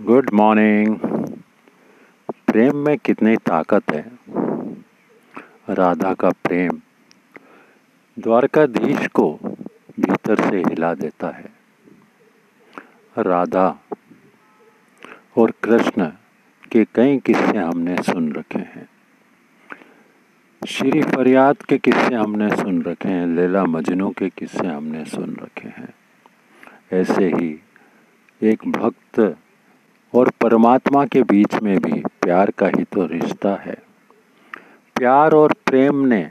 Good morning प्रेम में कितनी ताकत है? राधा का प्रेम द्वारकाधीश को भीतर से हिला देता है। राधा और कृष्ण के कई किस्से हमने सुन रखे हैं। श्री फरियाद के किस्से हमने सुन रखे हैं, लैला मजनू के किस्से हमने सुन रखे हैं। ऐसे ही एक भक्त और परमात्मा के बीच में भी प्यार का ही तो रिश्ता है। प्यार और प्रेम ने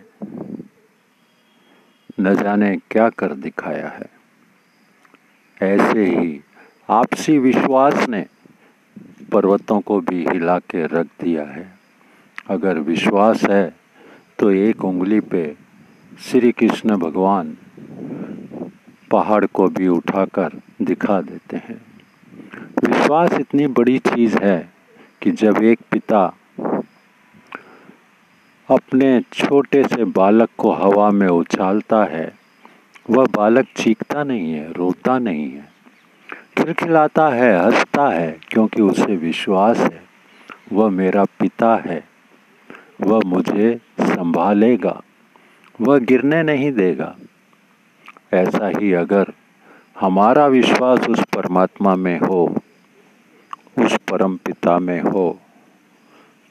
न जाने क्या कर दिखाया है। ऐसे ही आपसी विश्वास ने पर्वतों को भी हिला के रख दिया है। अगर विश्वास है तो एक उंगली पे श्री कृष्ण भगवान पहाड़ को भी उठाकर दिखा देते हैं। विश्वास इतनी बड़ी चीज़ है कि जब एक पिता अपने छोटे से बालक को हवा में उछालता है, वह बालक चीखता नहीं है, रोता नहीं है, खिलखिलाता है, हंसता है, क्योंकि उसे विश्वास है, वह मेरा पिता है, वह मुझे संभालेगा, वह गिरने नहीं देगा। ऐसा ही अगर हमारा विश्वास उस परमात्मा में हो परम पिता में हो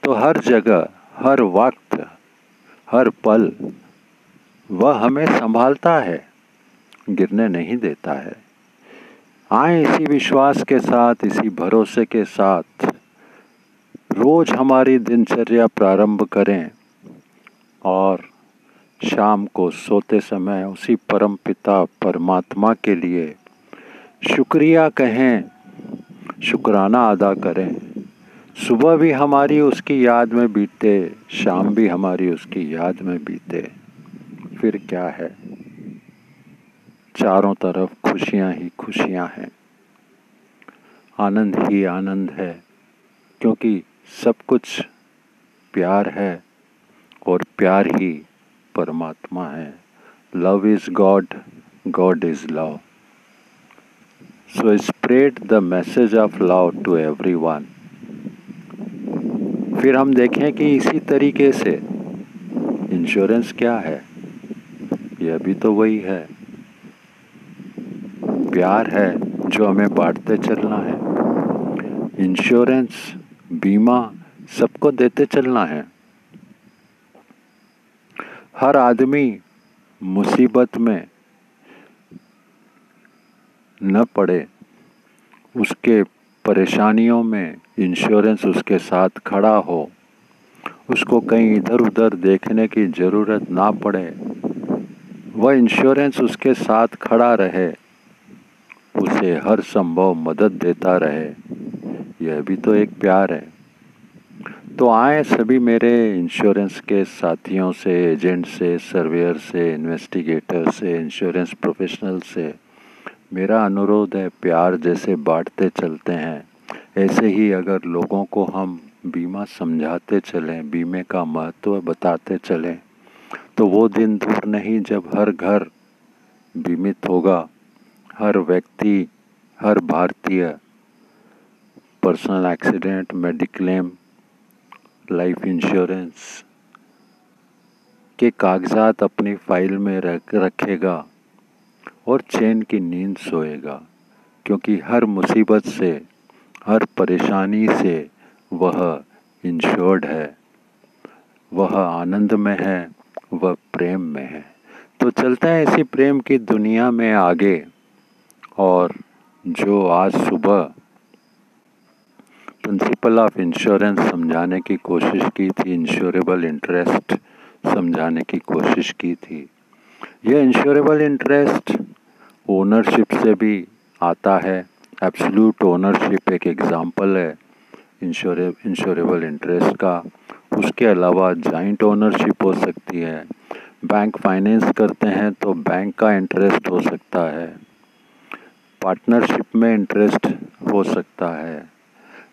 तो हर जगह, हर वक्त, हर पल वह हमें संभालता है, गिरने नहीं देता है। आए इसी विश्वास के साथ, इसी भरोसे के साथ, रोज हमारी दिनचर्या प्रारंभ करें और शाम को सोते समय उसी परम पिता, परमात्मा के लिए शुक्रिया कहें। शुक्राना अदा करें। सुबह भी हमारी उसकी याद में बीते, शाम भी हमारी उसकी याद में बीते। फिर क्या है? चारों तरफ़ खुशियाँ ही खुशियाँ हैं। आनंद ही आनंद है, क्योंकि सब कुछ प्यार है और प्यार ही परमात्मा है। Love is God God is love spread the message of love to every one फिर हम देखें कि इसी तरीके से इंश्योरेंस क्या है? यह भी तो वही है। प्यार है जो हमें बांटते चलना है। इंश्योरेंस बीमा सबको देते चलना है। हर आदमी मुसीबत में न पड़े, उसके परेशानियों में इंश्योरेंस उसके साथ खड़ा हो, उसको कहीं इधर उधर देखने की ज़रूरत ना पड़े, वह इंश्योरेंस उसके साथ खड़ा रहे, उसे हर संभव मदद देता रहे। यह भी तो एक प्यार है। तो आए सभी मेरे इंश्योरेंस के साथियों से एजेंट से सर्वेयर से इन्वेस्टिगेटर से इंश्योरेंस प्रोफेशनल से। मेरा अनुरोध है, प्यार जैसे बांटते चलते हैं। ऐसे ही अगर लोगों को हम बीमा समझाते चलें, बीमे का महत्व बताते चलें तो वो दिन दूर नहीं जब हर घर बीमित होगा। हर व्यक्ति, हर भारतीय, personal accident, mediclaim, life insurance के कागजात अपनी फ़ाइल में रख, रखेगा। और चैन की नींद सोएगा, क्योंकि हर मुसीबत से, हर परेशानी से वह इंश्योर्ड है। वह आनंद में है, वह प्रेम में है। तो चलते हैं इसी प्रेम की दुनिया में आगे, और जो आज सुबह प्रिंसिपल ऑफ़ इंश्योरेंस समझाने की कोशिश की थी इंश्योरेबल इंटरेस्ट समझाने की कोशिश की थी, यह इंश्योरेबल इंटरेस्ट ओनरशिप से भी आता है। एब्सोल्यूट ओनरशिप एक एग्ज़ाम्पल है इंश्योरे इंश्योरेबल इंटरेस्ट का। उसके अलावा जॉइंट ओनरशिप हो सकती है। बैंक फाइनेंस करते हैं तो बैंक का इंटरेस्ट हो सकता है। पार्टनरशिप में इंटरेस्ट हो सकता है।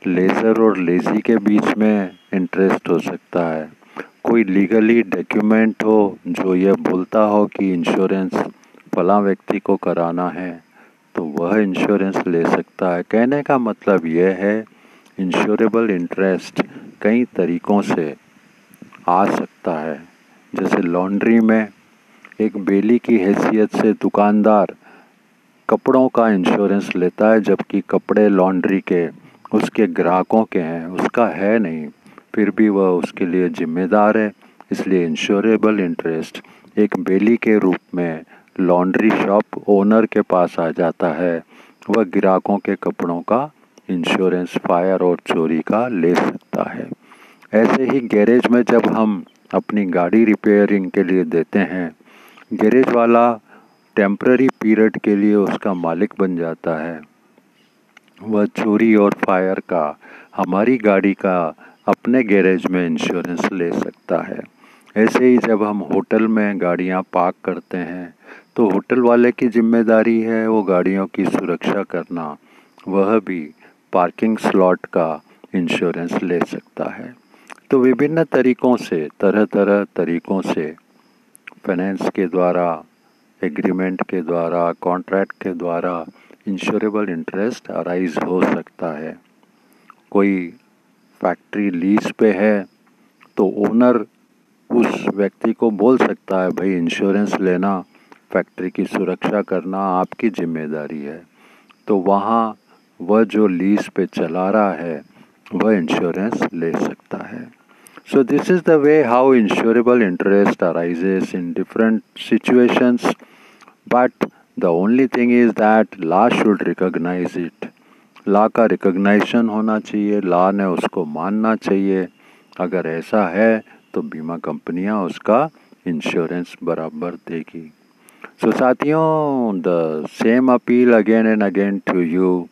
लेज़र और लेज़ी के बीच में इंटरेस्ट हो सकता है। कोई लीगली डॉक्यूमेंट हो जो यह बोलता हो कि इंश्योरेंस फला व्यक्ति को कराना है तो वह इंश्योरेंस ले सकता है। कहने का मतलब यह है इंश्योरेबल इंटरेस्ट कई तरीक़ों से आ सकता है। जैसे लॉन्ड्री में एक बेली की हैसियत से दुकानदार कपड़ों का इंश्योरेंस लेता है, जबकि कपड़े लॉन्ड्री के, उसके ग्राहकों के हैं। उसका है नहीं, फिर भी वह उसके लिए जिम्मेदार है। इसलिए इंश्योरेबल इंटरेस्ट एक बेली के रूप में लॉन्ड्री शॉप ओनर के पास आ जाता है। वह ग्राहकों के कपड़ों का, इंश्योरेंस, फायर और चोरी का ले सकता है। ऐसे ही गैरेज में जब हम अपनी गाड़ी रिपेयरिंग के लिए देते हैं, गैरेज वाला टेम्प्ररी पीरियड के लिए उसका मालिक बन जाता है। वह चोरी और फायर का, हमारी गाड़ी का अपने गैरेज में इंश्योरेंस ले सकता है। ऐसे ही जब हम होटल में गाड़ियाँ पार्क करते हैं तो होटल वाले की ज़िम्मेदारी है वो गाड़ियों की सुरक्षा करना। वह भी पार्किंग स्लॉट का इंश्योरेंस ले सकता है। तो विभिन्न तरीक़ों से तरह तरह तरीक़ों से फाइनेंस के द्वारा, एग्रीमेंट के द्वारा, कॉन्ट्रैक्ट के द्वारा इंश्योरेबल इंटरेस्ट अराइज हो सकता है। कोई फैक्ट्री लीज पे है तो ओनर उस व्यक्ति को बोल सकता है, भाई, इंश्योरेंस लेना। फैक्ट्री की सुरक्षा करना आपकी ज़िम्मेदारी है तो वहाँ वह जो लीज पे चला रहा है, वह इंश्योरेंस ले सकता है। So this is the way how insurable interest arises in different situations but the only thing is that law should recognise it law का रिकोगनाइजेशन होना चाहिए लॉ ने उसको मानना चाहिए। अगर ऐसा है तो बीमा कंपनियाँ उसका इंश्योरेंस बराबर देगी। So Sathiyon, the same appeal again and again to you.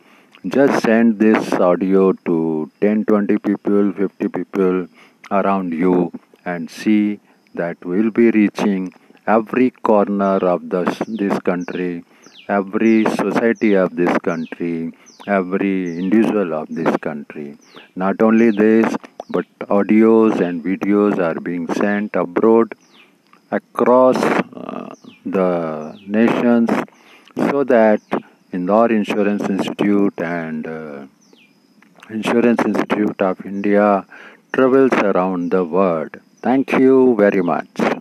Just send this audio to 10, 20 people, 50 people around you and see that we'll be reaching every corner of this, this country, every society of this country, every individual of this country. Not only this, but audios and videos are being sent abroad across the nations so that Indore Insurance Institute and uh, Insurance Institute of India travels around the world. Thank you very much.